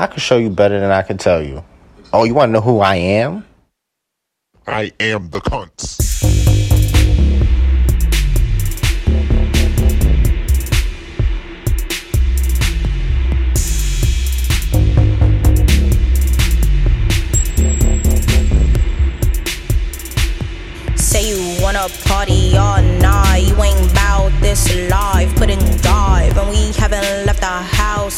I can show you better than I can tell you. Oh, you want to know who I am? I am the cunts. Say you wanna party all night. You ain't bout this life. Put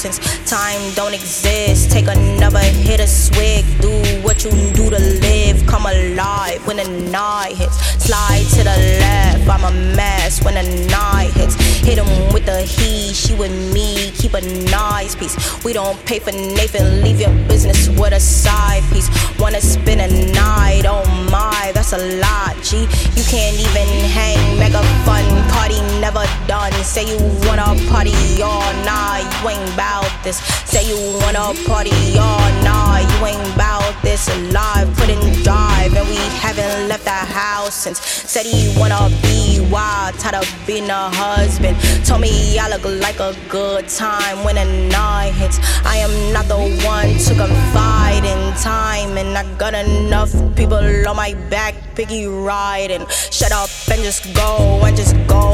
since time don't exist. Take another hit of swig. Do what you do to live. Come alive when the night hits. Slide to the left. I'm a mess when the night hits. Hit him with the heat. She with me. Keep a nice piece. We don't pay for Nathan. Leave your business with a side piece. Wanna spend a night? Oh my, that's a lot. G, you can't even hang. Mega fun party never done. Say you wanna party all night. You ain't bout this. Say you wanna party all night. You ain't bout this alive. In drive and we haven't left the house since. Said he wanna be wild. Tired of being a husband. Told me I look like a good time when the night hits. I am not the one to confide in time, and I got enough people on my back, piggy riding. Shut up and just go and just go,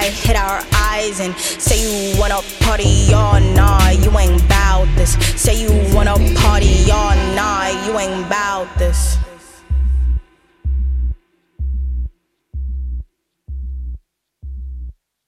sky hit our eyes and say you wanna party y'all. nah, you ain't bout this. Say you wanna party y'all. nah, you ain't bout this.